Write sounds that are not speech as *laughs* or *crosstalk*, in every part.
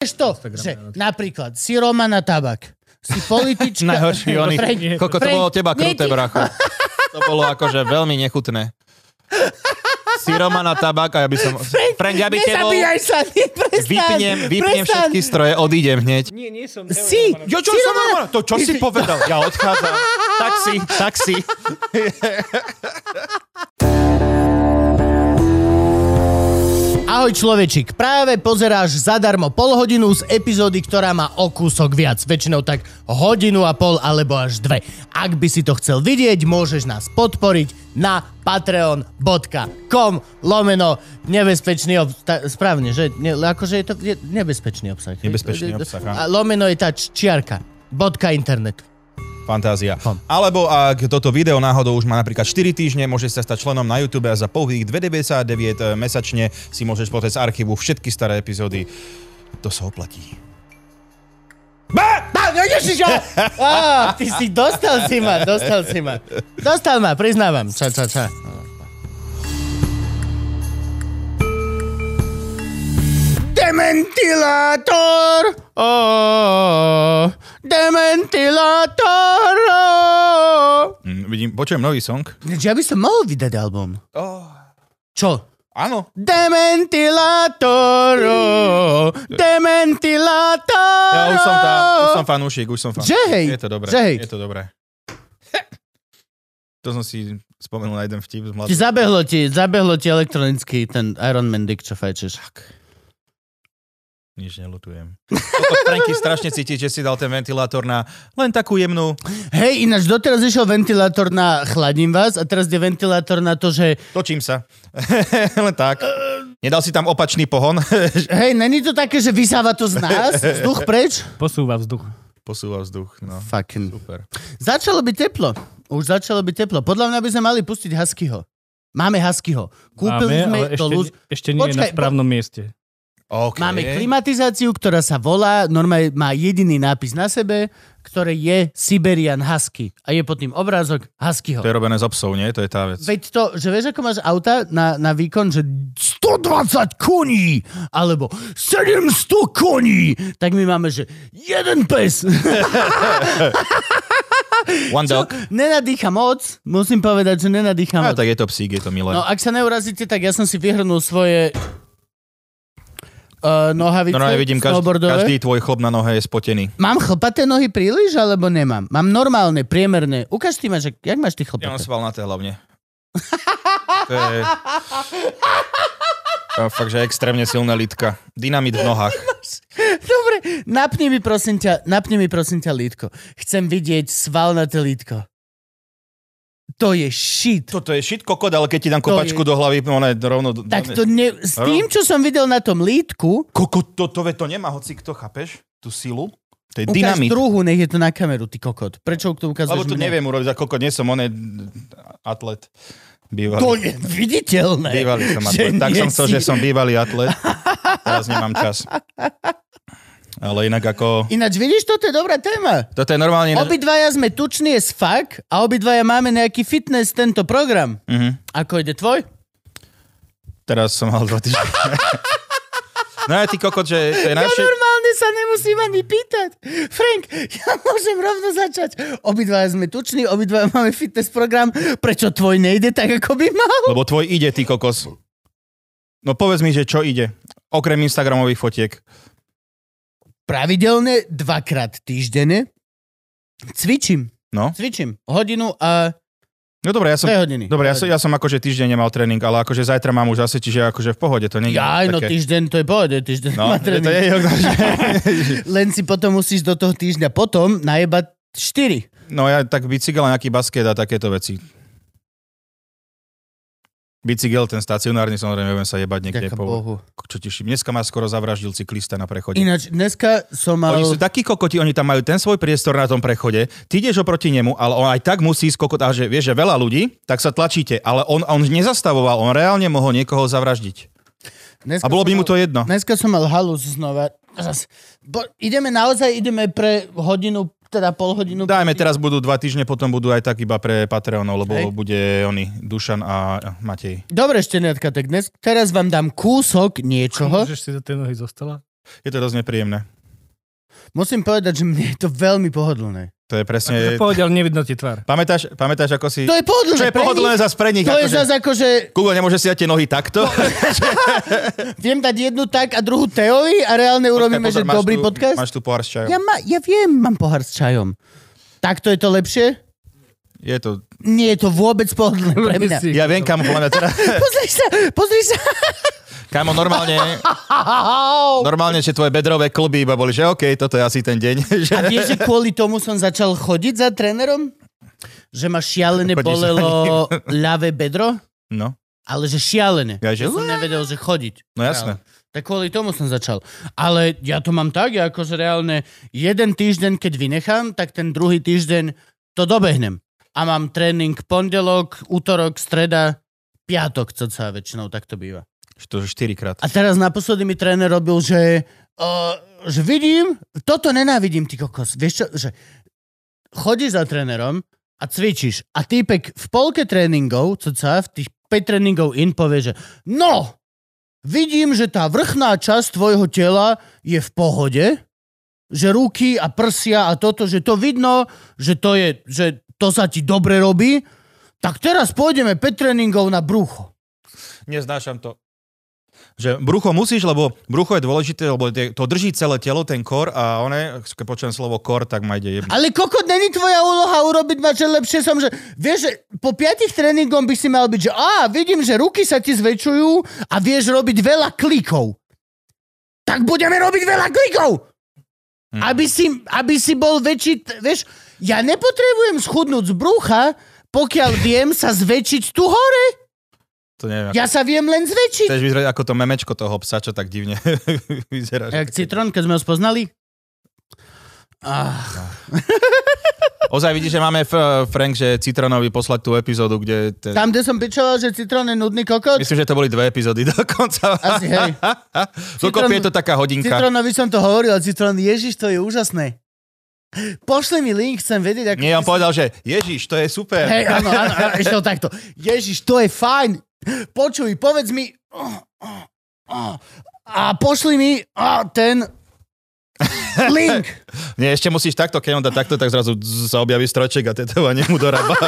Vieš to, že napríklad si Romana Tabak, si politička. *laughs* Najhorší oni. Frank, Koľko to Frank, bolo od teba kruté, nie ti- bracho. To bolo akože veľmi nechutné. Si Romana Tabak a ja by som... *laughs* Frank, ja by tebou sa, *laughs* nie, vypnem, vypnem všetky stroje, odídem hneď. Nie, nie som... Si, Jo, čo si som Romana? To čo si povedal? Ja odchádzam. Taxi, taxi. Ahoj človečik, práve pozeráš zadarmo pol hodinu z epizódy, ktorá má o kúsok viac, väčšinou tak hodinu a pol alebo až dve. Ak by si to chcel vidieť, môžeš nás podporiť na patreon.com lomeno nebezpečný obsah. Správne, že? Ne, akože je to je nebezpečný obsah. Nebezpečný obsah. A lomeno je tá čiarka. Bodka internet. Fantázia. Kom. Alebo ak toto video náhodou už má napríklad 4 týždne, môžeš sa stať členom na YouTube a za pouhých 2,99 mesačne si môžeš pozrieť z archívu všetky staré epizódy. To sa oplatí. Á, no ježiš! Á, ty si dostal si ma, dostal si ma. Dostal ma, priznávam. Ča, ča, ča. Dementilátor! Oh, dementilátor! Oh. Mm, vidím, počujem nový song. Ja by som mohol vydať album. Oh, Čo? áno. Dementilátor! Oh, dementilátor! Ja už som, tá, už som fanúšik, už som fanúšik. Že hej, Je to dobré, že hej. je to dobré. To som si spomenul na jeden vtip z Ti mladého. zabehlo ti, zabehlo ti elektronicky ten Iron Man Dick, čo fajčeš. Nič nelutujem. Toto Franky strašne cíti, že si dal ten ventilátor na len takú jemnú... Hej, ináč doteraz išiel ventilátor na chladím vás a teraz je ventilátor na to, že Točím sa. *laughs* len tak. Nedal si tam opačný pohon. *laughs* hej, není to také, že vysáva to z nás, vzduch preč? Posúva vzduch. Posúva vzduch. No. Fucking. Super. Začalo byť teplo. Už začalo byť teplo. Podľa mňa by sme mali pustiť Huskyho. Máme Huskyho. Kúpili Máme, sme ale to ešte, luz... ešte nie je na Počkaj, správnom mieste. Okay. Máme klimatizáciu, ktorá sa volá, normálne má jediný nápis na sebe, ktoré je Siberian Husky. A je pod tým obrázok Huskyho. To je robené z obsov, nie? To je tá vec. Veď to, že vieš, ako máš auta na, na výkon, že 120 koní, alebo 700 koní, tak my máme, že jeden pes. *laughs* One dog. Nenadýcha moc, musím povedať, že nenadýcha A moc. tak je to psík, je to milé. No ak sa neurazíte, tak ja som si vyhrnul svoje uh, nohavice No, no, ja vidím, každý, každý tvoj chlop na nohe je spotený. Mám chlpaté nohy príliš, alebo nemám? Mám normálne, priemerné. Ukáž ty ma, že jak máš ty Ja mám chlpaté? svalnaté hlavne. *laughs* to je... To je fakt, že extrémne silná lítka. Dynamit v nohách. Dobre, napni mi prosím ťa, napni mi prosím ťa lítko. Chcem vidieť svalnaté lítko. To je shit. Toto je shit kokot, ale keď ti dám To kopačku je- do hlavy, ona je rovno... Tak to ne, s tým, čo som videl na tom lítku, Kokot, to, to, to nemá hoci kto, chápeš? Tú silu. To je ukáž dynamit. druhú, nech je to na kameru, ty kokot. Prečo to ukazuješ Lebo to mne? neviem urobiť, za kokot, nie som on atlet. Bývalý. To je viditeľné. Bývalý som atlet. Tak som chcel, si- že som bývalý atlet. Teraz nemám čas. *laughs* Ale inak ako... Ináč vidíš, toto je dobrá téma. Toto je normálne... Obidvaja sme tuční as fuck a obidvaja máme nejaký fitness tento program. Mhm. Ako ide tvoj? Teraz som mal dva týždne. *laughs* No a ty kokot, že to je Ja najlepšie... normálne sa nemusím ani pýtať. Frank, ja môžem rovno začať. Obidvaja sme tuční, obidvaja máme fitness program. Prečo tvoj nejde tak, ako by mal? Lebo tvoj ide, ty kokos. No povedz mi, že čo ide. Okrem Instagramových fotiek. Pravidelne dvakrát týždenne cvičím. No. Cvičím hodinu a No dobre, ja som... hodiny. Dobre, ja som, ja som akože týždeň nemal tréning, ale akože zajtra mám už zase, čiže akože v pohode, to nie je Ja, no také... týždeň, to je pohode, týždeň No, má to tréning. je, *laughs* *laughs* Len si potom musíš do toho týždňa potom najebať 4. no ja tak bicykel a nejaký basket a takéto veci. Bicykel, ten stacionárny, samozrejme, budem sa jebať niekde. Ďaká Po, Bohu. čo teším. Dneska ma skoro zavraždil cyklista na prechode. Ináč, dneska som mal... Oni sú takí kokoti, oni tam majú ten svoj priestor na tom prechode, ty ideš oproti nemu, ale on aj tak musí skokot, a že vieš, že veľa ľudí, tak sa tlačíte, ale on, on nezastavoval, on reálne mohol niekoho zavraždiť. Dneska A bolo by mu to jedno. Dneska som mal halus znova. Bo, ideme naozaj, ideme pre hodinu, teda pol hodinu. Dajme, teraz budú dva týždne, potom budú aj tak iba pre Patreonov, lebo Hej. bude oni, Dušan a Matej. Dobre, šteniatka, tak dnes, teraz vám dám kúsok niečoho. Môžeš si do tej nohy zostala? Je to dosť nepríjemné. Musím povedať, že mne je to veľmi pohodlné. To je presne... Povedal, nevidno ti tvár. Pamätáš, pamätáš ako si... To je pohodlné Čo je pohodlné zase pre nich? To je akože- zase akože, Google nemôže si dať tie nohy takto? *laughs* viem dať jednu tak a druhú Teovi a reálne urobíme, Počkaj, pozor, že dobrý tu, podcast. Máš tu pohár s čajom. Ja, ma, ja viem, mám pohár s čajom. Takto je to lepšie? Je to... Nie je to vôbec pohodlné *laughs* pre mňa. Ja viem, kam mňa teraz... *laughs* Pozri sa, pozri sa. Kamo, normálne, *laughs* normálne, že tvoje bedrové klby iba boli, že OK, toto je asi ten deň. *laughs* Že... A vieš, že kvôli tomu som začal chodiť za trénerom? Že ma šialené Chodíš bolelo *laughs* ľavé bedro? No, Ale že šialené. Ja, že- som nevedel, že chodiť. no jasné. Tak kvôli tomu som začal. Ale ja to mám tak, ja akože reálne jeden týždeň, keď vynechám, tak ten druhý týždeň to dobehnem. A mám tréning pondelok, útorok, streda, piatok, co sa väčšinou tak to býva. To je 4 krát. A teraz naposledy mi tréner robil, že, uh, že vidím, toto nenávidím, ty kokos. Vieš čo, že chodíš za trénerom a cvičíš a týpek v polke tréningov, co sa v tých 5 tréningov in povie, že no, vidím, že tá vrchná časť tvojho tela je v pohode, že ruky a prsia a toto, že to vidno, že to je, že to sa ti dobre robí, tak teraz pôjdeme 5 tréningov na brucho. Neznášam to. Že brucho musíš, lebo brucho je dôležité, lebo to drží celé telo, ten kor a one, keď počujem slovo kor, tak ma ide jebnúť. Ale kokot, není tvoja úloha urobiť ma, že lepšie som, že vieš, že po piatich tréningom by si mal byť, že á, vidím, že ruky sa ti zväčšujú a vieš robiť veľa klikov. Tak budeme robiť veľa klikov! Hm. Aby, si, aby si bol väčší, vieš, ja nepotrebujem schudnúť z brucha, pokiaľ viem sa zväčšiť tu hore. To neviem. Ja sa viem len zväčšiť. Chceš vyzerať ako to memečko toho psa, čo tak divne *laughs* vyzerá. Jak citrón, keď sme ho spoznali? Ah, *laughs* Ozaj vidíš, že máme f- Frank, že Citronovi poslať tú epizódu, kde... Ten... tam, kde som pičoval, že citrón je nudný kokot. Myslím, že to boli dve epizódy *laughs* dokonca. Asi, hej. Dokopy je to taká hodinka. Citrónovi som to hovoril, Citrón, Ježiš, to je úžasné. Pošli mi link, chcem vedieť, ako... Nie, on povedal, že Ježiš, to je super. Hej, áno, áno, áno, išiel takto. Ježiš, to je fajn. Počuj, povedz mi... A pošli mi ten link. *laughs* Nie, ešte musíš takto, keď on dá takto, tak zrazu sa objaví stroček a tetovanie mu dorába. *laughs*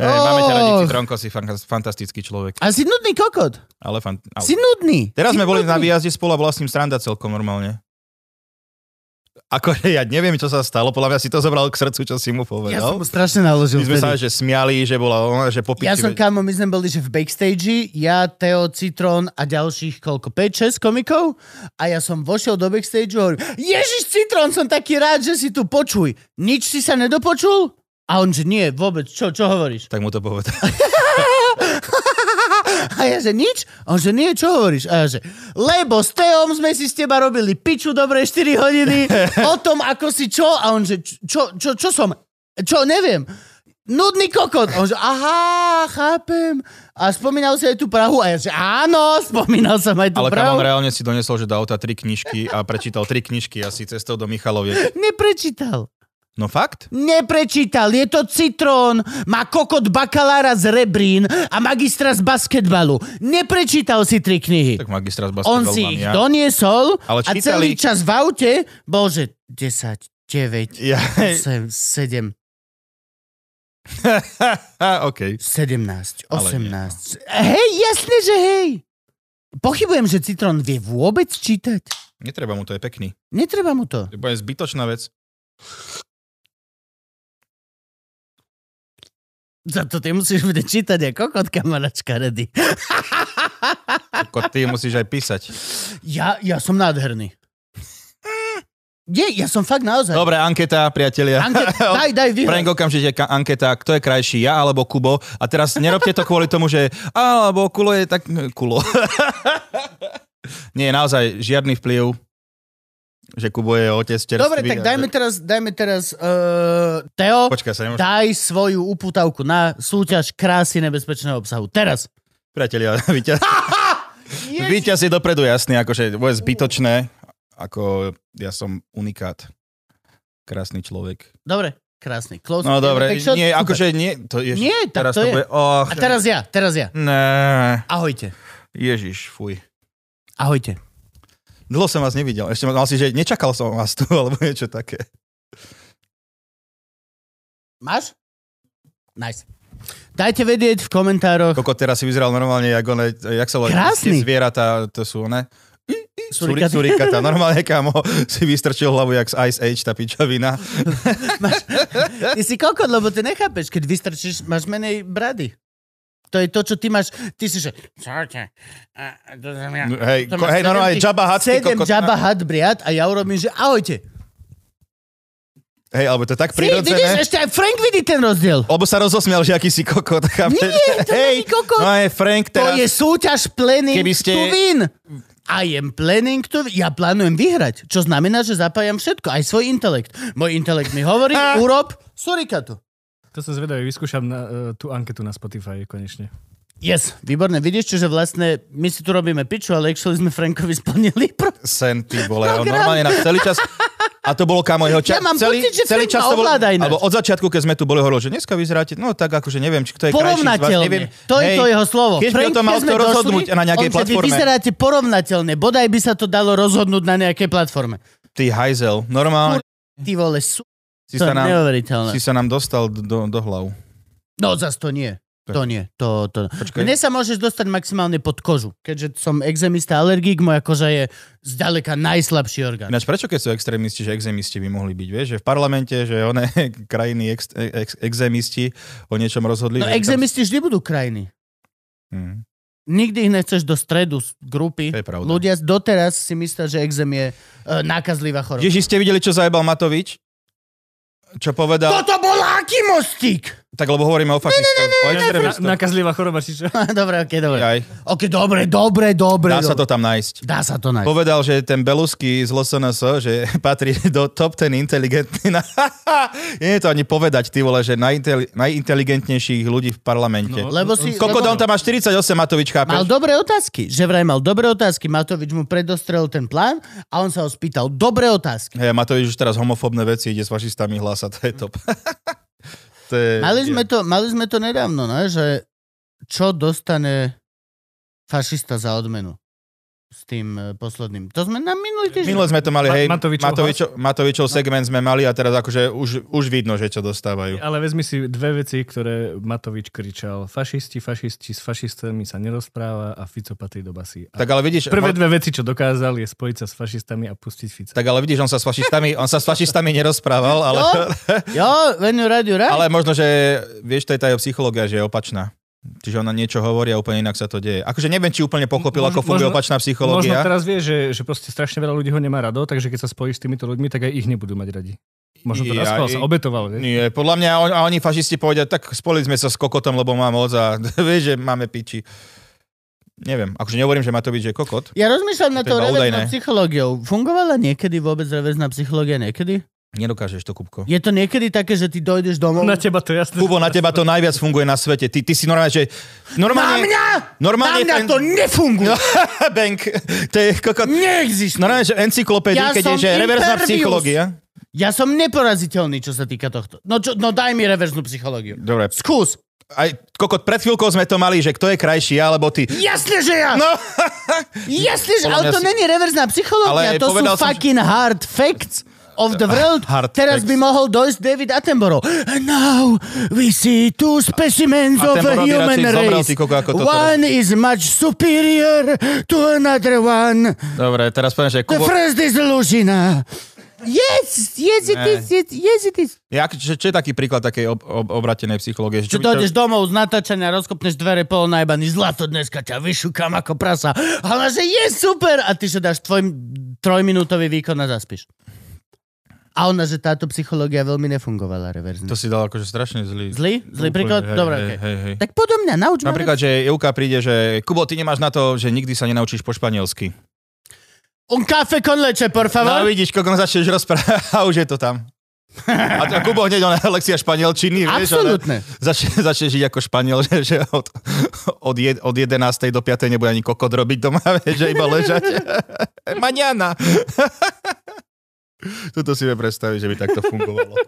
Hey, máme ťa radi. Citronko, si fan- fantastický človek. A si nudný kokot. Ale fan... ale- Si nudný. Teraz si sme boli na nudný. výjazde spolu a bola s ním sranda celkom normálne. Akože *laughs* ja neviem, čo sa stalo, podľa mňa si to zobral k srdcu, čo si mu Ja som povedal. mu strašne naložil. My sme sa že smiali, že bola ona, že popiči. Ja som, kámo, my sme boli, že v backstage, ja, Teo, Citrón a ďalších koľko, 5-6 komikov a ja som vošiel do backstage a hovorím, Ježiš, Citrón, som taký rád, že si tu počuj. Nič si sa nedopočul? A on, že nie, vôbec, čo, čo hovoríš? Tak mu to povedal. *laughs* *laughs* A ja, že nič? A on, že nie, čo hovoríš? A ja, že lebo s Teom sme si z teba robili piču dobre 4 hodiny *laughs* o tom, ako si čo? A on, že čo, čo, čo som? Čo, neviem. Nudný kokot. A on, že aha, chápem. A spomínal si aj tú Prahu. A ja, že áno, spomínal som aj tú Ale Prahu. on reálne si donesol, že dal auta tri knižky a prečítal tri knižky asi cestou do Michaloviek. Neprečítal. No fakt? Neprečítal, je to citrón, má kokot bakalára z rebrín a magistra z basketbalu. Neprečítal si tri knihy. Tak magistra z On basketbalu si mám ich ja. doniesol Ale a čítali- celý čas v aute bol, že 10, 9, Ja, 8, 7, *laughs* OK. 17, Ale 18. Hej, jasne, že hej. Pochybujem, že Citrón vie vôbec čítať. Netreba mu, to je pekný. Netreba mu to. To bude zbytočná vec. Za to ty musíš bude čítať aj kokot, kamaráčka Redy. Ako ty musíš aj písať. Ja, ja som nádherný. Nie, ja som fakt naozaj. Dobre, anketa, priatelia. Anke, *laughs* daj, daj, vyhraj. Frank okamžite ka- anketa, kto je krajší, ja alebo Kubo. A teraz nerobte to kvôli tomu, že alebo Kulo je tak... Kulo. *laughs* Nie, naozaj žiadny vplyv, že Kubo je otec čerstvý. Dobre, tak dajme že- teraz, dajme teraz uh, Teo, Počkaj sa, nemôžem. daj svoju uputavku na súťaž krásy nebezpečného obsahu. Teraz. Priatelia, *laughs* víťaz, *laughs* víťaz je dopredu jasný, akože bude zbytočné, ako ja som unikát. Krásny človek. Dobre, krásny. Close. No dobre, nie, super. akože nie, to je, Nie, tak teraz to to, je. bude, oh, A teraz ja, teraz ja. Ne, Ahojte. Ježiš, fuj. Ahojte. Dlho som vás nevidel. Ešte mal si, že nečakal som vás tu, *laughs* alebo niečo také. Máš? Nice. Dajte vedieť v komentároch. Koko teraz si vyzeral normálne, jak, one, jak sa tie zvieratá, to sú one. Suri, Surikaty. surikata. *laughs* Normálne, kamo, si vystrčil hlavu jak z Ice Age, tá pičovina. *laughs* Máš, ty si kokot, lebo ty nechápeš, keď vystrčíš, máš menej brady. To je to, čo ty máš. Ty si, že... Čaute. To ja. Hej, To ko, hej, sedem normálne tých- Jabba Hutt, Sedem. Jabba Hutt briad a ja urobím, že ahojte. Hej, alebo to je tak vidíš, prirodzené. ešte aj Frank vidí ten rozdiel. Lebo sa rozosmial, že aký si kokot. chápeš? Nie, to Hej, není kokot. No aj Frank To teraz... je súťaž planning Keby ste- to win. I am planning to. Ja plánujem vyhrať, čo znamená, že zapájam všetko, aj svoj intelekt. Môj intelekt mi hovorí, *laughs* urob surikatu. To som zvedavý, vyskúšam na, uh, tú anketu na Spotify konečne. Yes, výborné. Vidíš, čiže vlastne my si tu robíme piču, ale actually sme Frankovi splnili. Pro... Sen, ty vole. On Program. normálne na celý čas... A to bolo kamo jeho čas. Ja mám celý, pocit, že celý čas to bolo, alebo od začiatku, keď sme tu boli, hovoril, že dneska vyzeráte, no tak akože neviem, či kto je krajší z vás, Porovnateľne. neviem. To je to jeho slovo. Keď by Frank, o tom mal sme rozhodnúť došli, na nejakej on sa, Vy platforme. vyzeráte porovnateľne. Bodaj by sa to dalo rozhodnúť na nejakej platforme. Ty hajzel, normálne Ty vole, sú... si To sa, nám, neuveriteľné. si sa nám dostal do, do hlav. No zas to nie. To nie. To, to. Mne sa môžeš dostať maximálne pod kožu. Keďže som exemista alergik, moja koža je zďaleka najslabší orgán. Ináč prečo keď sú extrémisti, že exémisti by mohli byť, vieš? Že v parlamente, že one *laughs* krajiny ex, ex, exémisti o niečom rozhodli. No exemisti vždy budú krajiny. Hm. Nikdy ich nechceš do stredu z grupy. To je pravda. Ľudia doteraz si myslia, že exém je uh, nákazlivá choroba. Ježi, ste videli, čo zajebal Matovič? Čo povedal? Toto bol aký mostík? Tak lebo hovoríme o fašistoch, o Na, extrémistoch. nakazlivá choroba, či čo? *laughs* dobre, ok, dobre. Aj, Ok, dobre, dobre, dobre. dá sa dobre. to tam nájsť. Dá sa to nájsť. Povedal, že ten Belusky z LSNS, že *laughs* patrí do top ten inteligentný. Na... *laughs* Nie je to ani povedať, ty vole, že najinteli- najinteligentnejších ľudí v parlamente. No, Lebo si... Koľko lebo... on tam má 48, Matovič, Mal chápeš? dobré otázky. Že vraj mal dobré otázky. Matovič mu predostrel ten plán a on sa ho spýtal. Dobré otázky. Hej, Matovič už teraz homofóbne veci ide s fašistami hlása, to je top. To je, Mali sme to, mali sme to nedávno, ne? že čo dostane fašista za odmenu s tým e, posledným. To sme na minulý týždeň. Minule sme to mali, Ma- hej, Matovičov Matovičov, Matovičov segment sme mali a teraz akože už, už vidno, že čo dostávajú. Ale vezmi si dve veci, ktoré Matovič kričal. Fašisti, fašisti, s fašistami sa nerozpráva a Fico patrí do basy. A Tak ale vidíš, prvé dve veci, čo dokázal, je spojiť sa s fašistami a pustiť Fica. tak ale vidíš, on sa s fašistami, on sa s fašistami nerozprával, ale, Jo, jo, you ride. ale možno, že vieš, to je tá jeho psychológia, že je opačná. Čiže ona niečo hovorí a úplne inak sa to deje. Akože neviem, či úplne pochopil, Možno- ako funguje možno- opačná Možno psychológia. teraz vie, že, že proste strašne veľa ľudí ho nemá rado, takže keď sa spojíš s týmito ľuďmi, tak aj ich nebudú mať radi. Možno to Ja- sa, obetoval, vieš? Nie, podľa mňa on, a oni fašisti povedia, tak spojili sme sa s kokotom, lebo má moc a *laughs* vieš, že máme piči. Neviem, akože nehovorím, že Matovič je kokot. Ja rozmýšľam na To to údajné. psychológiou. Fungovala niekedy vôbec reverzná psychológia? Niekedy? Nedokážeš to, Kupko. Je to niekedy také, že ty dojdeš domov? Na teba to je jasné. Kubo, na teba to najviac funguje na svete. Ty, ty si normálne, že... Na Normálne, mňa! normálne na mňa ten- to nefunguje! No, *laughs* bank. To je kokot. Neexistuje! Normálne, že encyklopédii, Ja keď je, že reverzná psychológia. Ja som neporaziteľný, čo sa týka tohto. No, čo, no daj mi reverznú psychológiu. Dobre. Skús. Aj, kokot, pred chvíľkou sme to mali, že kto je krajší, ja alebo ty. Jasne, že ja! No, Jasne, že, ale to si- není reverzná psychológia, Ale to sú som, že- fucking hard facts of the world. Hard Teraz facts. by mohol dojsť David Attenborough. And now we see two specimens of a human race. ty koko. One is much superior to another one. Dobre, teraz poviem, že The Kubo... first is Lužina. Yes, yes it Ne. is, yes, it is. Ja, čo, čo je taký príklad takej ob, ob, obratenej psychológie? Čo dojdeš domov z natáčania, rozkopneš dvere najbaný, zlato dneska ťa vyšukám ako prasa. Ale že je super! A ty že dáš tvoj trojminútový výkon a zaspíš. A ona, že táto psychológia veľmi nefungovala reverzne. To si dal akože strašne zlý. Zlý? Zlý Úplne, príklad? hej, Dobre, hej, okej. hej, hej. Tak podo mňa, nauč ma. Napríklad, že Euka príde, že Kubo, ty nemáš na to, že nikdy sa nenaučíš po španielsky. Un café con leche, por No favor. vidíš, koľko začneš rozprávať *laughs* a už je to tam. A to Kubo hneď ona lekcia španielčiny, vieš, Absolútne. začne, začne žiť ako španiel, *laughs* že, že od, od, jed, od 11. do 5. nebude ani kokot robiť doma, *laughs* vieš, že iba ležať. Maňana. Tuto si vie predstaviť, že by takto fungovalo. *laughs*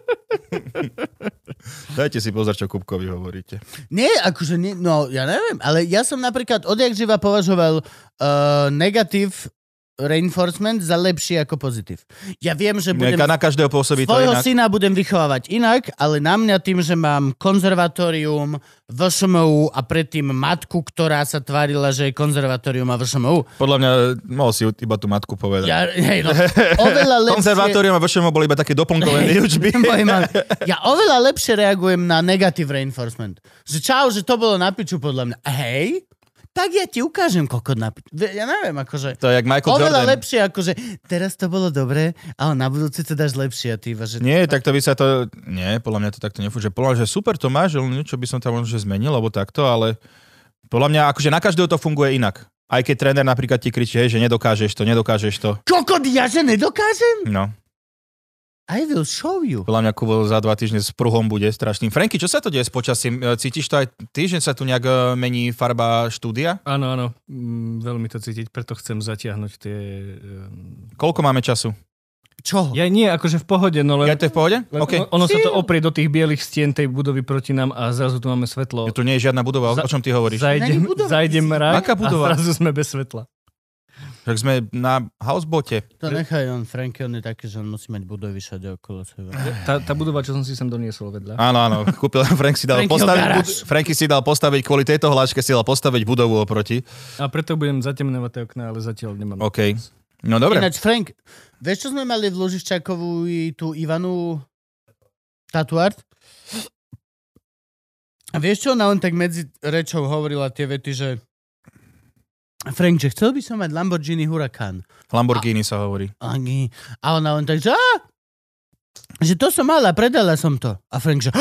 Dajte si pozor, čo Kupkovi hovoríte. Nie, akože, nie, no ja neviem, ale ja som napríklad odjak živa považoval uh, negatív reinforcement za lepší ako pozitív. Ja viem, že budem... Na každého pôsobí to inak. syna budem vychovávať inak, ale na mňa tým, že mám konzervatórium, VŠMU a predtým matku, ktorá sa tvárila, že je konzervatórium a VŠMU. Podľa mňa mohol si iba tú matku povedať. Ja, hej, no, *laughs* oveľa lepšie... Konzervatórium a VŠMO boli iba také doplnkové *laughs* výučby. Ja oveľa lepšie reagujem na negative reinforcement. Že čau, že to bolo na piču podľa mňa. Hej, tak ja ti ukážem kokot na piču. Ja neviem, akože... To je jak Michael Oveľa Jordan. lepšie, akože teraz to bolo dobré, ale na budúci to dáš lepšie a ty že... Nie, tak to by sa to... Nie, podľa mňa to takto nefúže. Podľa mňa, že super to máš, ale niečo by som tam možno zmenil, alebo takto, ale podľa mňa, akože na každého to funguje inak. Aj keď tréner napríklad ti kričí, hej, že nedokážeš to, nedokážeš to. Kokot, ja že nedokážem? No, I will show you. podľa mňa Kubo za dva týždne s pruhom bude strašným. Franky, čo sa to deje s počasím? E, Cítiš to aj ty, že sa tu nejak e, mení farba štúdia? Áno, áno, mm, veľmi to cítiť, preto chcem zatiahnuť tie... ehm, Koľko máme času? Čo? Ja nie, akože v pohode, no Ja len... to je v pohode? len OK. ono- sa to oprie do tých bielých stien tej budovy proti nám a zrazu tu máme svetlo. Tu nie je žiadna budova, o- Za- o čom ty hovoríš? Zajdem, budova. zajdem Aká budova? a zrazu sme bez svetla. Tak sme na housebote. To nechaj on, Franky, on je taký, že on musí mať budovy všade okolo seba. Tá, tá budova, čo som si sem doniesol vedľa. Áno, áno, kúpil, *laughs* Frank si dal postaviť, bud- Franky si dal postaviť, kvôli tejto hláške si dal postaviť budovu oproti. A preto budem zatemňovať tie okná, ale zatiaľ nemám. OK. No dobre. Ináč, Frank, vieš, čo sme mali v Lužiščákovú i tú Ivanu Tatuart? A vieš, čo ona len tak medzi rečou hovorila tie vety, že Frank, že chcel by som mať Lamborghini Huracan. Lamborghini sa hovorí. A ona len tak, že, "Á, že to som mala, predala som to. A Frank, že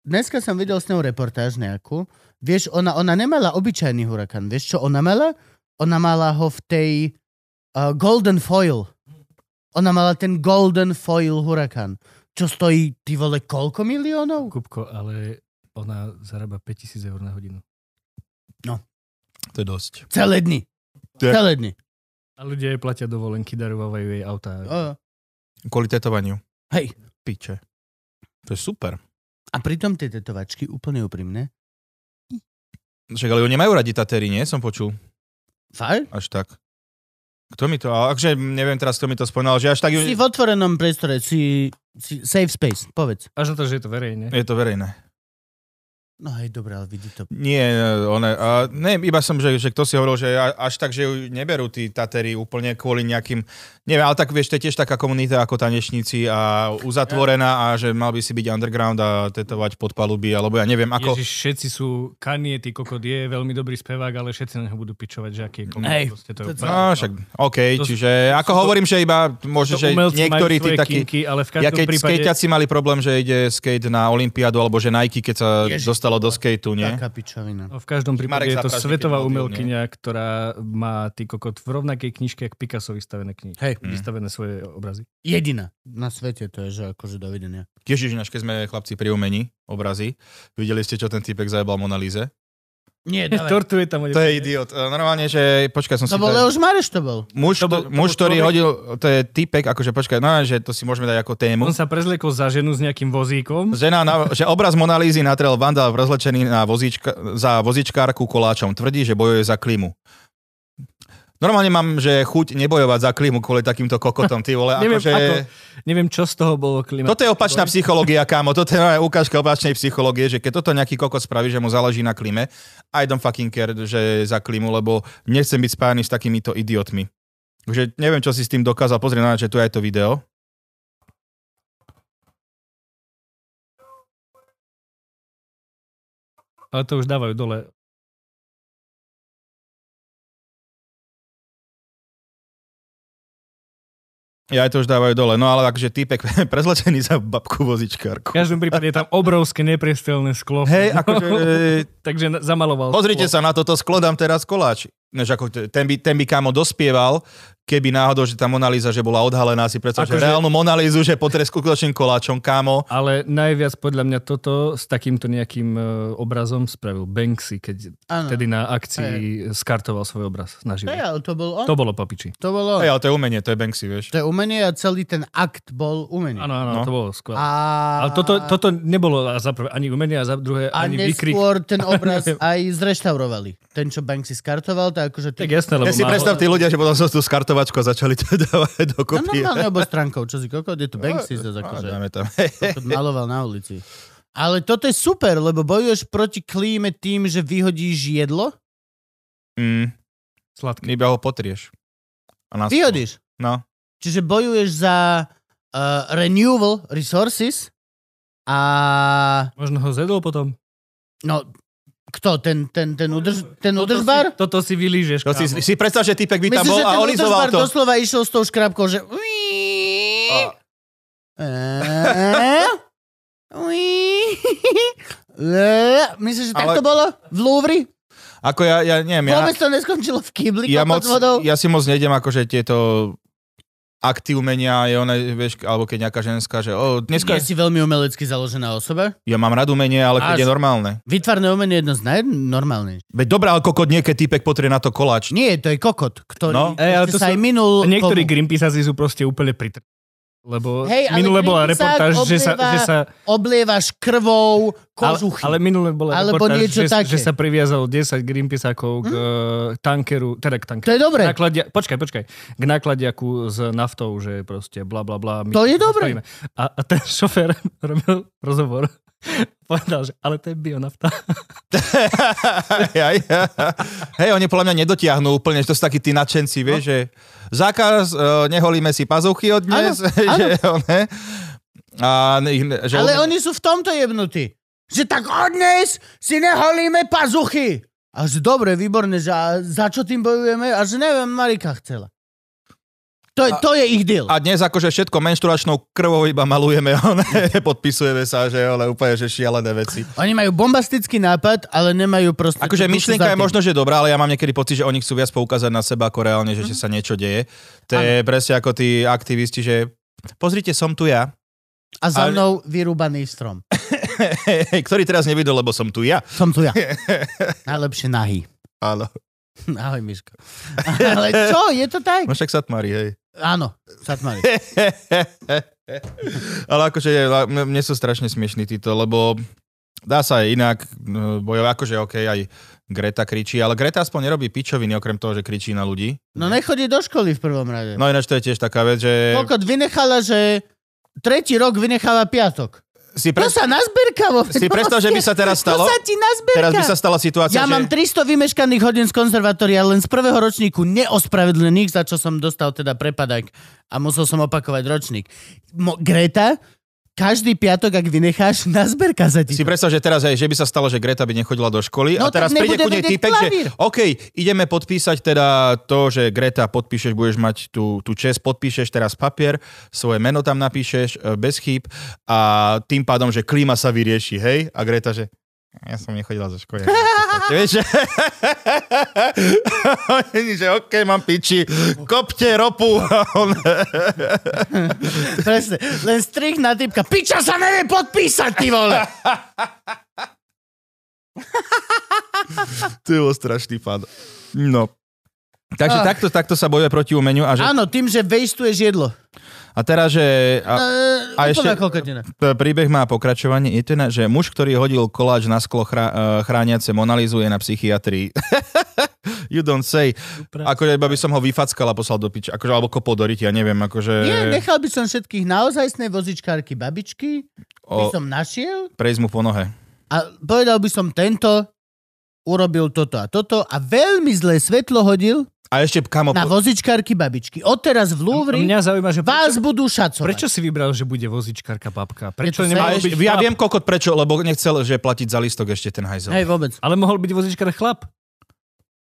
Dneska som videl s ňou reportáž nejakú. Vieš, ona, ona nemala obyčajný hurakan. Vieš, čo ona mala? Ona mala ho v tej uh, Golden Foil. Ona mala ten Golden Foil hurakan. Čo stojí, ty vole, koľko miliónov? Kupko, ale ona zarába 5000 eur na hodinu. To je dosť. Celé dny. Je- Celé dny. A ľudia jej platia dovolenky, darovajú jej autá. O, Kvôli tetovaniu. hej. Piče. To je super. A pritom tie tetovačky, úplne úprimne, Však ale oni nemajú radi tatéry, nie? Som počul. fakt? Až tak. Kto mi to... Akže neviem teraz, kto mi to spomínal, že až tak... Si v otvorenom priestore, si, si safe space, povedz. Až na to, že je to verejné. Je to verejné. No hej, dobré, ale vidí to. Nie, one, a, ne, iba som, že, že kto si hovoril, že až tak, že ju neberú tí tatery úplne kvôli nejakým, neviem, ale tak vieš, to je tiež taká komunita ako tanečníci a uzatvorená a že mal by si byť underground a tetovať pod paluby, alebo ja neviem, ako... Ježiš, všetci sú Kanye, ty kokot je veľmi dobrý spevák, ale všetci na neho budú pičovať, že aký je kokot. Hej, to je to- No, však, OK, To- čiže ako to- hovorím, že iba to že niektorí tí takí... kinky, ale v Ja keď prípade... skejťaci mali problém, že ide skate na Olympiádu, alebo že Nike, keď sa Ježiš, dostalo do skateu, nie? Taká pičovina. No, v každom prípade Marek je to svetová umelkyňa, ktorá má ty kokot v rovnakej knižke, jak Picasso vystavené knihy. Hej. Vystavené svoje obrazy. Jediná na svete to je, že akože dovidenia. Ježiš, ináč, keď sme chlapci pri umení, obrazy, videli ste, čo ten typek zajebal Monalíze? Nie, *laughs* dávaj. Tortuje tam. To je idiot. E, Normálne, že počkaj, som To si... bol Leoš Mareš, to bol. Muž, To bol- to muž, ktorý človek- hodil, to je typek, akože počkaj, no, že to si môžeme dať ako tému. On sa prezliekol za ženu s nejakým vozíkom. Žena, na, že obraz Monalízy natrel vandal rozlečený na vozička, za vozičkárku koláčom. Tvrdí, že bojuje za klímu. Normálne mám, že chuť nebojovať za klímu kvôli takýmto kokotom, ty vole. Neviem, akože... ako, neviem, čo z toho bolo klima. Toto je opačná psychológia, kámo. Toto je ukážka opačnej psychológie, že keď toto nejaký kokot spraví, že mu záleží na klíme, I don't fucking care, že za klímu, lebo nechcem byť spájaný s takýmito idiotmi. Takže neviem, čo si s tým dokázal. Pozri na že tu je aj to video. Ale to už dávajú dole. Ja aj to už dávajú dole. No ale akože týpek *laughs* prezlečený za babku V vozičkárku. každom prípade je tam obrovské nepriestelné sklo. Hej, akože... *laughs* e, Takže zamaloval. Pozrite sklo. sa na toto sklo, dám teraz koláč. Než ako ten by, ten by kámo dospieval, keby náhodou, že tá Monalíza, že bola odhalená, si predstav, že Akože- reálnu Monalízu, že potresku skutočným koláčom, kámo. Ale najviac podľa mňa toto s takýmto nejakým e, obrazom spravil Banksy, keď Áno. tedy na akcii skartoval svoj obraz na živo. Hej, ale to bol on. To bolo papiči. To bolo on. Ale to je umenie, to je Banksy, vieš. To je umenie a celý ten akt bol umenie. Áno, áno, No. to bolo skvelé. A... Ale toto, toto nebolo za prvé ani umenie a za druhé a ani výkrik. neskôr ten obraz *laughs* aj zreštaurovali. Ten, čo Banksy skartoval, tak akože... Tak jasné, lebo Ja si predstav tí ľudia, že potom sa tú skartovačku a začali to *laughs* dávať No dokopy. normálne obostránkou, čo si kokot, je to Banksy zase No, akože. dáme tam. maloval na ulici. Ale toto je super, lebo bojuješ proti klíme tým, že vyhodíš jedlo. Mm, Sladké. iba ho potrieš. A Vyhodíš. No. Čiže bojuješ za uh, renewable resources a Možno ho zedol potom. no, kto? Ten, ten, ten, udrž, ten Toto udržbar? si, toto si vylížeš, To si, si predstav, že typek by tam Myslíš, bol že a ten olizoval to. doslova išiel s tou škrabkou, že... *laughs* Myslíš, že tak to bolo? V Louvre? Ako ja, ja neviem, ja, Vôbec to neskončilo v kybli ja, moc, pod vodou? ja si moc nejdem akože tieto akty umenia, je ona, vieš, alebo keď nejaká ženská, že o, dneska Nie si veľmi umelecky založená osoba? ja mám rád umenie, ale keď je normálne. Vytvarné umenie je jedno z najnormálnejších. Veď dobrá, ale kokot nie, keď typek potrie na to koláč. Nie, to je kokot, ktorý No. Ej, ale to sa sú- aj minul... Niektorí komu. Sú proste úplne pritr... Lebo Hej, ale minule bola reportáž, že sa, oblieva že sa Oblievaš krvou ale, kožuchy. ale minule bola Alebo reportáž, niečo že, také. že sa priviazalo 10 Greenpeaceákov k hm? tankeru, teda k tankeru. To je dobré. Nakladia, počkaj, počkaj. K nakladiaku s naftou, že proste bla bla bla. To je dobré. A, a ten šofér *laughs* robil rozhovor. *laughs* Povedal, že ale to je bionafta. *laughs* Hej, oni podľa mňa nedotiahnú úplne, že to sú takí tí nadšenci, vieš, že zákaz, uh, neholíme si pazuchy od dnes, Áno, *laughs* že one, a, že Ale oni sú v tomto jebnutí. Že tak od dnes si neholíme pazuchy. A že dobre, výborné, že a za čo tým bojujeme? A že neviem, Marika chcela. To je, to je ich deal. A dnes akože všetko menštruačnou krvou iba malujeme, *laughs* podpisujeme sa, že ale úplne, že šialené veci. Oni majú bombastický nápad, ale nemajú proste... Akože myšlienka je možno, že dobrá, ale ja mám niekedy pocit, že oni chcú viac poukázať na seba ako reálne, že, že sa niečo deje. To je presne ako tí aktivisti, že pozrite, som tu ja, A za Ale- mnou vyrúbaný strom. *laughs* ktorý teraz nevidel, lebo som tu ja. Som tu ja. *laughs* Najlepšie nahý. Áno. Ahoj, Miško. Ale čo, je to tak? No však sa tmári, hej. Áno, Satmari. *laughs* Ale akože mne sú strašne smiešní títo, lebo dá sa aj inak no, bojovať, akože OK, aj Greta kričí, ale Greta aspoň nerobí pičoviny, okrem toho, že kričí na ľudí. No nechodí do školy v prvom rade. No ináč to je tiež taká vec, že Kokot vynechala, že tretí rok vynecháva piatok. Si, To pre... sa nazberka vo si predstav, že by sa teraz stalo, To sa ti nazberka. teraz by sa stala situácia, Ja že... mám 300 vymeškaných hodín z konzervatória len z prvého ročníku neospravedlených, za čo som dostal teda prepadak a musel som opakovať ročník. Mo- Greta, každý piatok, ak vynecháš, *laughs* nazberka sa ti. Si predstav, že teraz aj, že by sa stalo, že Greta by nechodila do školy No a teraz príde ku nej typek, že. OK, ideme podpísať teda to, že Greta podpíšeš, budeš mať tú, tú čest, podpíšeš teraz papier, svoje meno tam napíšeš e, bez chýb a tým pádom, že klíma sa vyrieši, hej? A Greta, že ja som nechodila zo školy. Vieš, *laughs* že... OK, mám piči, kopte ropu. On- *laughs* Presne. Len strich na typka. Piča sa nevie podpísať, ty vole. *laughs* to je strašný fan. No. Takže Ach. takto, takto sa bojuje proti umeniu a že Áno, tým, že vejstuješ jedlo. A teraz, že a, Uh, a ešte- príbeh má pokračovanie, je ten, že muž, ktorý hodil koláč na sklo chrá, eh, chrániace Monalizu je na psychiatrii. *laughs* you don't say. Akože iba by som ho vyfackal a poslal do piče. Akože, alebo kopol do ryti, ja neviem. Akože, Nie, nechal by som všetkých naozajstné vozičkárky babičky, by o, som našiel prejsť mu po nohe. a povedal by som tento urobil toto a toto a veľmi zlé svetlo hodil A ešte, kamo, na vozičkárky babičky. Odteraz v Louvre Mňa zaujíma, že vás prečo, budú šacovať. prečo si vybral, že bude vozičkárka babka? Prečo ešte, byť ja chlap? viem kokot prečo, lebo nechcel, že platiť za listok ešte ten hajzel. Hej, vôbec. Ale mohol byť vozičkár chlap.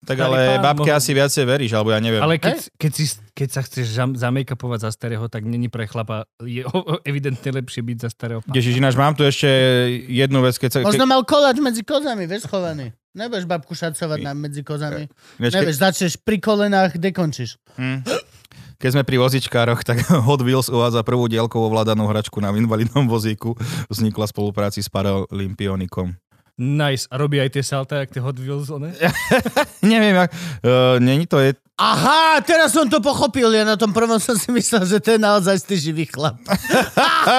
Tak starý ale pán babke mohol- asi viacej veríš, alebo ja neviem. Ale keď, keď, si, keď sa chceš zam- zamejkapovať za starého, tak není pre chlapa je o- o- evidentne lepšie byť za starého. pána. Ježiš, ináč mám tu ešte jednu vec, keď sa... Možno mal koláč medzi kozami, vieš, schovaný. Nebudeš babku šacovať na medzi kozami. Vieš, keď- Nevieš, začneš pri kolenách, kde končíš. Hm. keď sme pri vozičkároch, tak *laughs* Hot Wheels uvádza prvú dielkovú ovládanú hračku na invalidnom vozíku. Vznikla v spolupráci s Paralympionikom. Nice. A robí aj tie salta, jak tie Hot Wheels, one? *laughs* Neviem, jak, uh, není to je... Aha, teraz som to pochopil. Ja na tom prvom som si myslel, že to je naozaj ty živý chlap.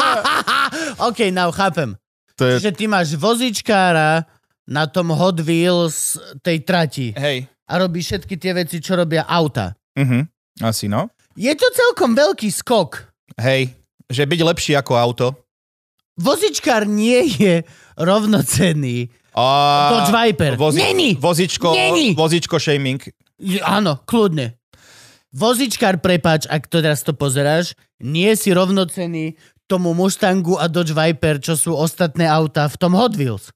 *laughs* OK, now chápem. To je Čiže ty máš vozičkára na tom Hot Wheels tej trati hej. a robí všetky tie veci, čo robia auta. Uh-huh. Asi no. Je to celkom veľký skok. Hej, že byť lepší ako auto. Vozičkár nie je rovnocenný. A... Dodge Viper. Není. Vozičko, Není. vozičko shaming. Áno, kľudne. Vozičkár, prepač, ak to teraz to pozeráš, nie si rovnocený tomu Mustangu a Dodge Viper, čo sú ostatné auta v tom Hot Wheels.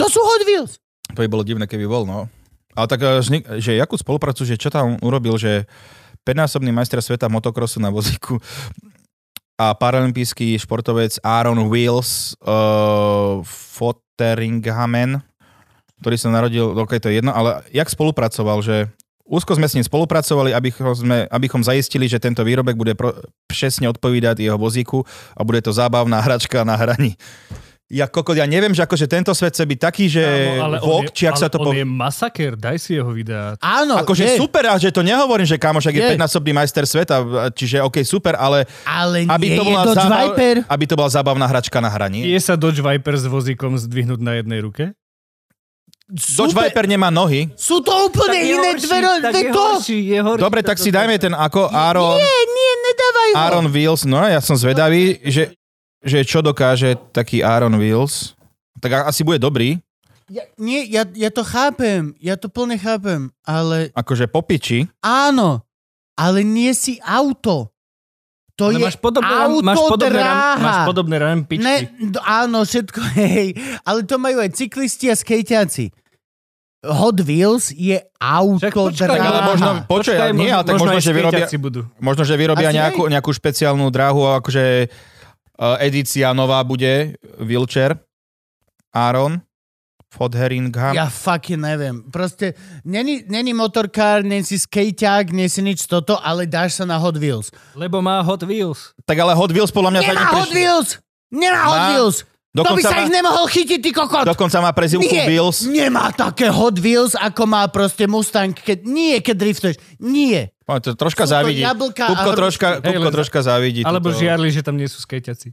To sú Hot Wheels. To by bolo divné, keby bol, no. Ale tak, eh, že- jakú spoluprácu, že čo tam urobil, že 5-násobný majster sveta motokrosu na vozíku a paralympijský športovec Aaron Wills uh, Fotheringhamen, ktorý sa narodil, ok, to je jedno, ale jak spolupracoval, že úzko sme s ním spolupracovali, abychom, sme, abychom zaistili, že tento výrobek bude pro, presne odpovídať jeho vozíku a bude to zábavná hračka na hraní. Ja kokot, ja neviem, že akože tento svet chce byť taký, že Áno, vok, či ak ale sa to on povie. je masaker, daj si jeho videá. Áno, Akože je, super, a že to nehovorím, že kamoš, ak je Je. 5-násobný majster sveta, čiže OK, super, ale ale aby nie to, je bola Dodge zábav, Viper. aby to bola zábavná hračka na hraní. Je sa Dodge Viper s vozíkom zdvihnúť na jednej ruke? Dodge Super. Viper nemá nohy. Sú to úplne iné dve, dve to. Dobre, tak si dajme ten ako Aaron, Nie, nie, nedávaj ho. Aaron Wills. No ja som zvedavý, že, že čo dokáže taký Aaron Wills. Tak asi bude dobrý, Ja, nie, ja, ja to chápem, ja to plne chápem, ale akože popiči. áno, ale nie si auto. To Ale je máš podobné, ram- máš podobné, ram, autodráha. máš podobné rampičky. Ne, áno, všetko, *laughs* hej, ale to majú aj cyklisti a skejťáci. Hot Wheels je Však počkaj, autodráha. ale možno- počkaj, ale nie, ale tak možno, aj že vyrobia- budú. Možno, že vyrobia Asi nejakú, nejakú špeciálnu dráhu, akože edícia nová bude, wheelchair, Aaron, Fodheringham. Ja fucking neviem. Proste, není, není motorkár, nie si skejťák, nie si nič toto, ale dáš sa na Hot Wheels. Lebo má Hot Wheels. Tak ale Hot Wheels podľa mňa Nemá. Hot Wheels! Nemá Hot Má. Wheels! To by Dokonca sa má- ich nemohol chytiť, ty kokot! Dokonca má prezivku Nie, Wheels. nemá také Hot Wheels, ako má proste Mustang, keď, nie, keď driftuješ. Nie. No, to troška Sú závidí. a Kupko hrušky. troška, Kupko len- troška závidí. Alebo toto. žiarli, že tam nie sú skejťaci.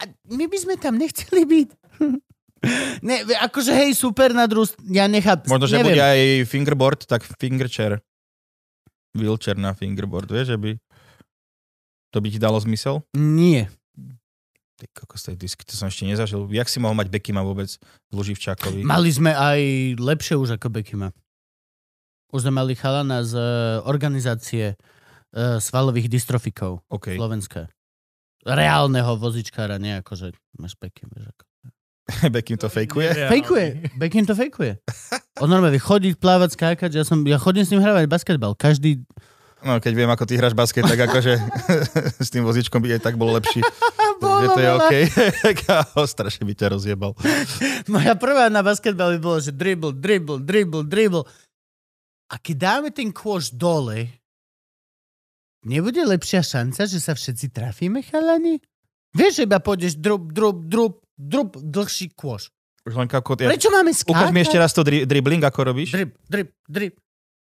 A my by sme tam nechceli byť. *laughs* ne, akože hej, super na druhú... Ja nechápem. Možno, že neviem. bude aj fingerboard, tak fingerchair. Wheelchair na fingerboard, vieš, že by to by ti dalo zmysel? Nie. Ty kokos, tej disky, to som ešte nezažil. Jak si mohol mať Bekima vôbec v Luživčákovi? Mali sme aj lepšie už ako Bekima. Už sme mali chalana z e, organizácie e, svalových dystrofikov OK. Slovenska. Reálneho vozičkára, nie ako, že máš Bekim. Vieš, ako. *laughs* Bekim to fejkuje? Nereálny. Fejkuje. Bekim to fejkuje. On normálne chodiť, plávať, skákať. Ja, som, ja chodím s ním hravať basketbal. Každý... No, keď viem, ako ty hráš basket, tak akože *laughs* s tým vozičkom by aj tak bol lepší. *laughs* Takže to je Bolo OK. *laughs* Kámo, strašne by ťa rozjebal. Moja prvá na basketbal by bolo, že dribble, dribble, dribble, dribble. A keď dáme ten kôš dole, nebude lepšia šanca, že sa všetci trafíme, chalani? Vieš, že iba pôjdeš drup, drup, drup, drup, dlhší kôš. Už len kako, ja, Prečo máme ukáž mi skákať? ešte raz to dri, dribbling, ako robíš. Drip, drip, drip.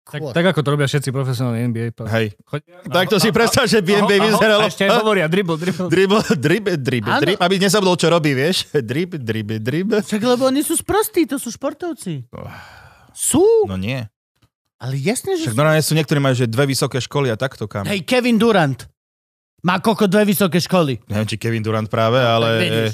Tak, tak ako to robia všetci profesionálni NBA. Hej. Chodia- Tak to si predstav, že by NBA vyzeralo. Ešte aj hovoria dribble, dribble. Dribble, drib, drib, Áno. drib, aby nezabudol, čo robí, vieš. Drib, drib, drib. Však lebo oni sú sprostí, to sú športovci. Sú, No nie. ale jasne, že Však normálne sú niektorí majú, že dve vysoké školy a takto kam. Hej, Kevin Durant. Má koko dve vysoké školy. Neviem, či Kevin Durant práve, ale... Tak vidíš.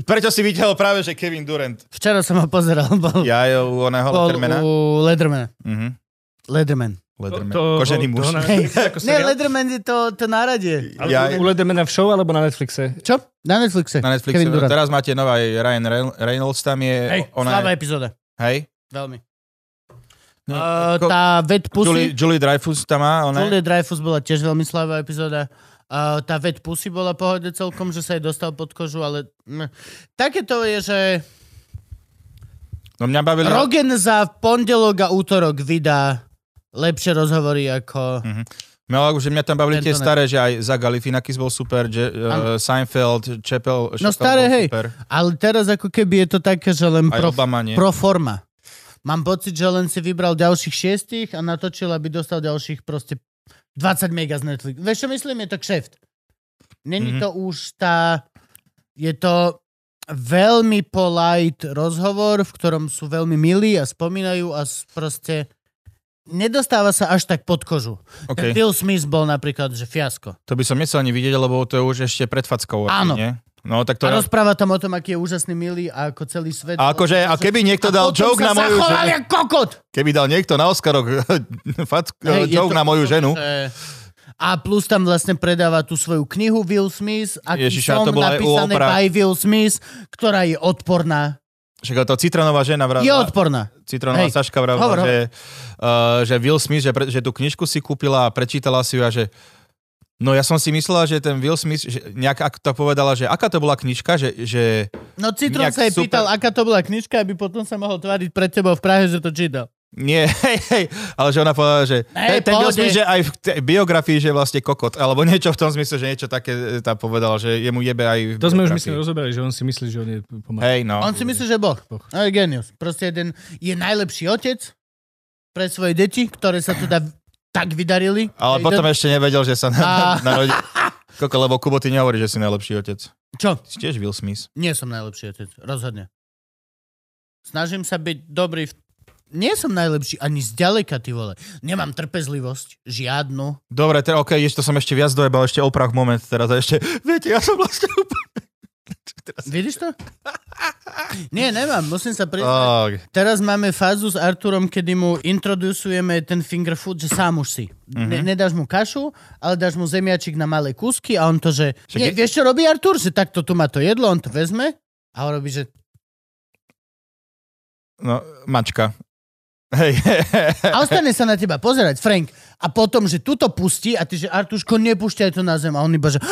Prečo si videl práve, že Kevin Durant? Včera som ho pozeral, bol, Ja je u oného Lettermana. u Ledermana. Mhm. Lederman. Letterman. To- Kožený to- muž. to na- *laughs* ako ne? Lederman je to, to náradie. Ale Ja- u Ledemana v show alebo na Netflixe? Čo? Na Netflixe. Na Netflixe. Kevin Durant. Teraz máte nová Ryan Reyn- Reynolds, tam je... Hej, ona slabá je, epizóda. hej? Veľmi. No, Uh, ko- tá Vet Julie, Pussy, Julie Dreyfus tam má, ona Julia Dreyfus bola tiež veľmi slabá epizóda. Uh, tá Vet Pussy bola pohode celkom, že sa jej dostal pod kožu, ale mm, také to je, že No mňa bavili... Rogen za pondelok a útorok vydá lepšie rozhovory ako... No, že mňa tam bavili tie staré, že aj za Galifianakis bol super, že, uh, Seinfeld, Chappell, No staré, hej. super. Ale teraz ako keby je to také, že len Aj pro, Obama, pro forma. Mám pocit, že len si vybral ďalších šiestich a natočil, aby dostal ďalších proste 20 mega z Netflix. Vieš čo myslím? Je to kšeft. Není Mhm. to už tá... Je to veľmi polite rozhovor, v ktorom sú veľmi milí a spomínajú a proste nedostáva sa až tak pod kožu. Okay. Ten Will Smith bol napríklad, že fiasko. To by som nechcel ani vidieť, lebo to je už ešte pred fackou. Áno. Nie? No, tak to... A rozpráva tam o tom, aký je úžasný milý a ako celý svet... A akože, a keby niekto dal joke na moju ženu, kokot! keby dal niekto na Oscaroch *laughs* je joke to- na moju ženu, Že- A plus tam vlastne predáva tú svoju knihu Will Smith, aký Ježiša, som to bola napísané by Will Smith, ktorá je odporná. Však to citronová žena vravila, Je odporná. citronová Hej. Saška vravila, Hovor, že, uh, že Will Smith, že, pre, že tú knižku si kúpila a prečítala si ju a že No ja som si myslela, že ten Will Smith, že nejak ak to povedala, že aká to bola knižka, že, že No Citron sa jej super. pýtal, aká to bola knižka, aby potom sa mohol tváriť pred tebou v Prahe, že to čítal. Nie, *laughs* hej, hej, ale že ona povedala, že Hej, ten, Will. Smith, že aj v biografii, že vlastne kokot, alebo niečo v tom zmysle, že niečo také tá povedala, že jemu jebe aj v To sme už biografii. myslím rozoberali, že on si myslí, že on je pomáha. Hej, no. On si myslí, že Boh. Boh. No je genius. Proste jeden je najlepší otec pre svoje deti, ktoré sa teda tak vydarili. Ale Hej, potom to- ešte nevedel, že sa na, A- narodil. Koko, lebo Kubo, ty nehovorí, že si najlepší otec. Čo? Si tiež Will Smith. Nie som najlepší otec, rozhodne. Snažím sa byť dobrý v... Nie som najlepší ani zďaleka, ty vole. Nemám trpezlivosť, žiadnu. Dobre, teda, ok, ešte to som ešte viac dojebal, ešte oprach moment teraz a ešte, *laughs* viete, ja som vlastne úplne... Teraz... *laughs* Vidíš to? Nie, nemám, musím sa priznať. Oh, Teraz máme fázu s Arturom, kedy mu introducujeme ten finger food, že sám už si. Mhm. Ne, nedáš mu kašu, ale dáš mu zemiačik na malé kúsky a on to, že... Však Nie, je- vieš, čo robí Artur? Že takto tu má to jedlo, on to vezme a on robí, že... no, mačka. Hej, A ostane sa na teba pozerať, Frank. A potom, že tuto pustí a ty, že Artuško, nepúšťaj to na zem. A on iba, že...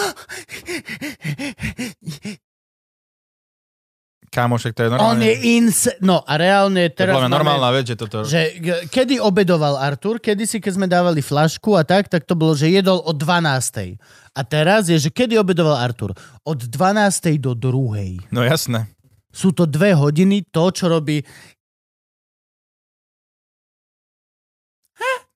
Kámošek, to je On normálne. je ins... No a reálne to je teraz podľa mňa máme- normálna vec, že toto... Že kedy obedoval Artur, kedy si, keď sme dávali flašku a tak, tak to bolo, že jedol od 12. A teraz je, že kedy obedoval Artur? Od 12. do 2. No jasné. Sú to dve hodiny, to, čo robí...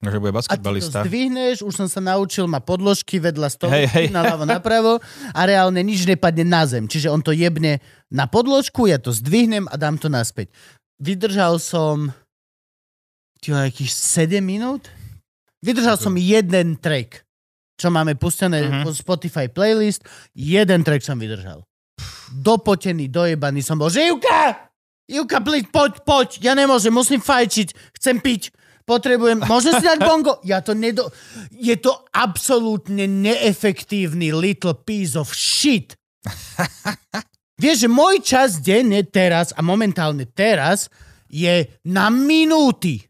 že bude A ty to basketbalista. zdvihneš, už som sa naučil, má podložky vedľa stolu, Hej, hej. naľavo, napravo a reálne nič nepadne na zem. Čiže on to jebne na podložku, ja to zdvihnem a dám to naspäť. Vydržal som ty nejakých 7 minút? Vydržal som jeden track, čo máme pustené po Spotify playlist. Jeden track som vydržal. Dopotený, dojebaný som bol, že Ivka! Ivka, please, poď, poď, ja nemôžem, musím fajčiť, chcem piť, potrebujem, môžem si dať bongo? Ja to nedo... Je to absolútne neefektívny little piece of shit. Vieš, že môj čas denne teraz a momentálne teraz je na minúty.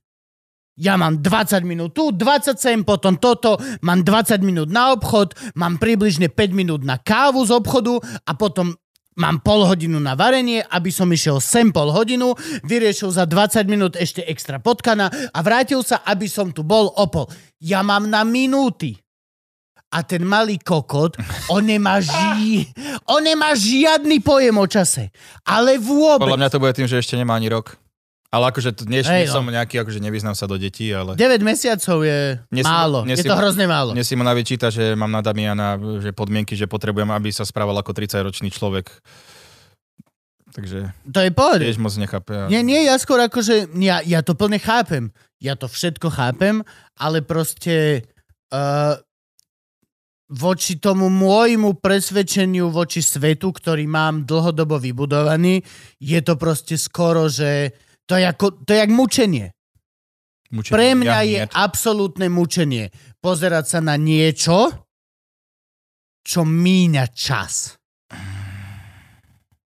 Ja mám 20 minút tu, 27, potom toto, mám 20 minút na obchod, mám približne 5 minút na kávu z obchodu a potom mám pol hodinu na varenie, aby som išiel sem pol hodinu, vyriešil za 20 minút ešte extra potkana a vrátil sa, aby som tu bol o pol. Ja mám na minúty. A ten malý kokot, on nemá, *laughs* ži... on nemá žiadny pojem o čase. Ale vôbec. Podľa mňa to bude tým, že ešte nemá ani rok. Ale akože to nie, Hej, nie no. som nejaký, akože nevyznám sa do detí, ale... 9 mesiacov je Dnes si- málo. dnes je to hrozne málo. Mne si ma vyčíta, že mám na Damiana že podmienky, že potrebujem, aby sa správal ako 30-ročný človek. Takže To je pohode. tiež moc nechápe. Nie, nie, ja skôr akože, ja, ja to plne chápem. Ja to všetko chápem, ale proste uh, voči tomu môjmu presvedčeniu, voči svetu, ktorý mám dlhodobo vybudovaný, je to proste skoro, že to je, ako, to je jak mučenie. Mučenie. Pre mňa Ja je nie. absolútne mučenie pozerať sa na niečo, čo míňa čas.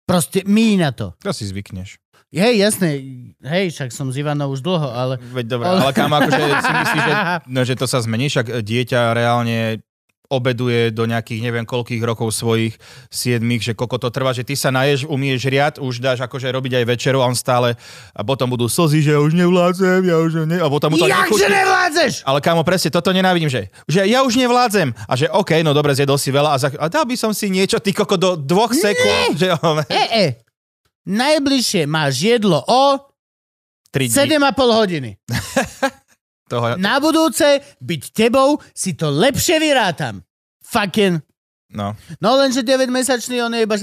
Proste míňa to. To si zvykneš. Hej, jasné, hej, však som s Ivanou už dlho, ale... Veď dobre, ale kam akože si myslíš, že, *laughs* no, že to sa zmení, však dieťa reálne obeduje do nejakých neviem koľkých rokov svojich siedmých, že koľko to trvá, že ty sa naješ, umieš riad, už dáš akože robiť aj večeru a on stále a potom budú slzy, že ja už nevládzem, ja už ne... A potom mu to Jakže nechutí. nevládzeš? Ale kámo, presne, toto nenávidím, že, že ja už nevládzem. A že OK, no dobre, zjedol si veľa a, za, a dal by som si niečo, ty koko, do dvoch sekúnd. Že, E, e. Najbližšie máš jedlo o 3 dní 7,5 hodiny. *laughs* toho. Na budúce byť tebou si to lepšie vyrátam. Fucking. No, No lenže 9-mesačný on je iba...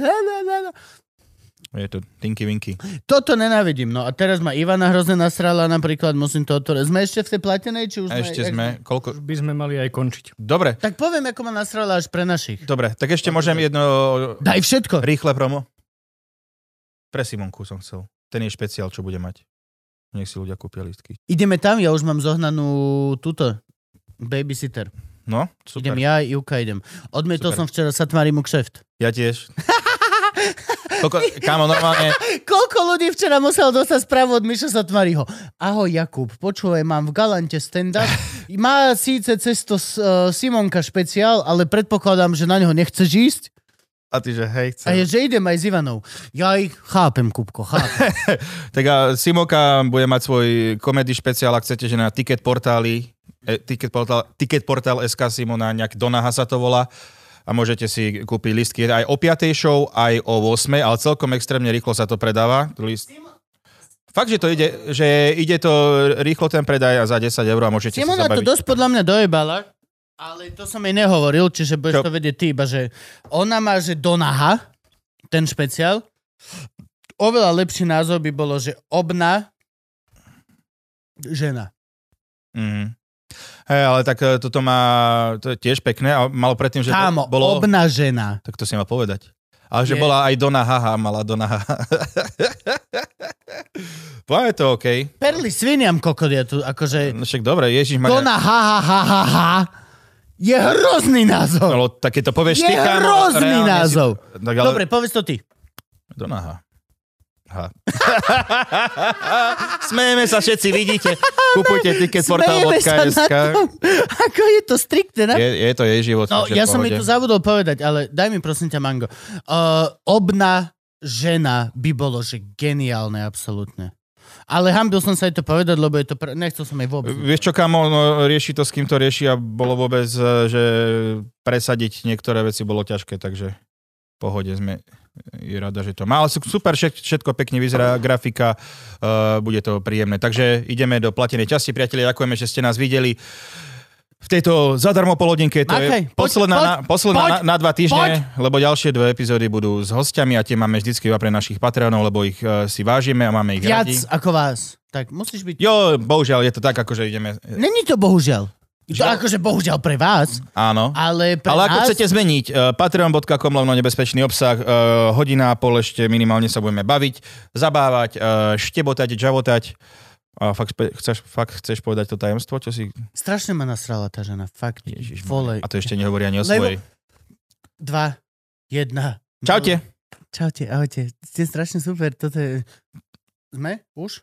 je to tinky winky. Toto nenávidím. No a teraz ma Ivana hrozne nasrala napríklad, musím to otvoriť. Sme ešte v tej platenej, či už A ešte jak sme, koľko... Už by sme mali aj končiť. Dobre, Tak poviem, ako ma nasrala až pre našich. dobre, tak ešte môžem jedno Daj všetko. rýchle promo. Pre Simonku som chcel. Ten je špeciál, čo bude mať. Nech si ľudia kúpia listky. Ideme tam, ja už mám zohnanú túto babysitter. No, super. Idem ja, Juka idem. Odmietol Super. som včera Satmarimu kšeft. Ja tiež. Koľko, kámo, normálne, *laughs* Koľko ľudí včera musel dostať správu od Miša Satmariho? Ahoj Jakub, počúvaj, mám v Galante stand-up. *laughs* Má síce cesto uh, Simonka špeciál, ale predpokladám, že na neho nechceš ísť. A ty, že hej, chcem. A je, že idem aj s Ivanou. Ja ich chápem, Kupko, chápem. *laughs* Tak a Simoka bude mať svoj komedy špeciál, ak chcete, že na ticket portáli, e, ticket portál, ticket portál SK Simona, nejak Donaha sa to volá a môžete si kúpiť listky aj o 5. show, aj o 8. ale celkom extrémne rýchlo sa to predáva. List... Fakt, že to ide, že ide to rýchlo ten predaj a za 10 eur a môžete Simona sa to zabaviť. dosť podľa mňa dojebala, ale to som jej nehovoril, čiže budeš Čo? to vedieť ty, iba že ona má, že Donaha, ten špeciál. Oveľa lepší názov by bolo, že obna žena. Mhm. Hej, ale tak e, toto má, to je tiež pekné a malo predtým, že Kámo, bolo... obna žena. Tak to si mal povedať. Ale že Nie. bola aj Dona Haha, mala Dona Haha. *laughs* Poviem to OK. Perly sviniam kokodia tu, akože No však dobre, Ježiš ma... Dona ha ha ha ha ha je hrozný názov. No, tak keď to povieš Je ty, kámo, hrozný reálne názov. Si... Tak ale... Dobre, povedz to ty. Dona Haha. Ha. *laughs* Smejeme sa všetci, vidíte. Kupujte ticketportal.sk tom. *laughs* Ako je to striktne, ne? je, je to jej život. No, ja som mi to zabudol povedať, ale daj mi prosím ťa, Mango. Uh, obna žena by bolo, že geniálne, absolútne. Ale hambil som sa aj to povedať, lebo je to... Pre... Nechcel som aj vôbec. Vieš čo, kamo, no, rieši to, s kým to rieši a bolo vôbec, e, že presadiť niektoré veci bolo ťažké, takže pohode sme je rada, že to má. Ale super, všet- všetko pekne vyzerá, grafika, uh, bude to príjemné. Takže ideme do platenej časti, priatelia, ďakujeme, že ste nás videli v tejto zadarmo polhodinke. To Makaj, je posledná, poď, na, posledná poď, na, na dva týždne, poď. lebo ďalšie dve epizódy budú s hostiami a tie máme vždycky iba pre našich Patreonov, lebo ich uh, si vážime a máme ich Viac radi. ako vás. Tak musíš byť... Jo, bohužiaľ, je to tak, akože ideme... Není to bohužiaľ. To akože bohužiaľ pre vás, Áno. ale pre Ale ako nás... chcete zmeniť, uh, patreon.com lomno nebezpečný obsah, uh, hodina a pol ešte minimálne sa budeme baviť, zabávať, uh, štebotať, žavotať. A fakt, chceš, fakt chceš povedať to tajomstvo, čo si... Strašne ma nasrala tá žena, fakt. Ježiš, Volej. a to ešte nehovorí ani o svojej. Dva, jedna. Čaute. Čaute, ahojte. Ste strašne super. Toto je... Sme? Už?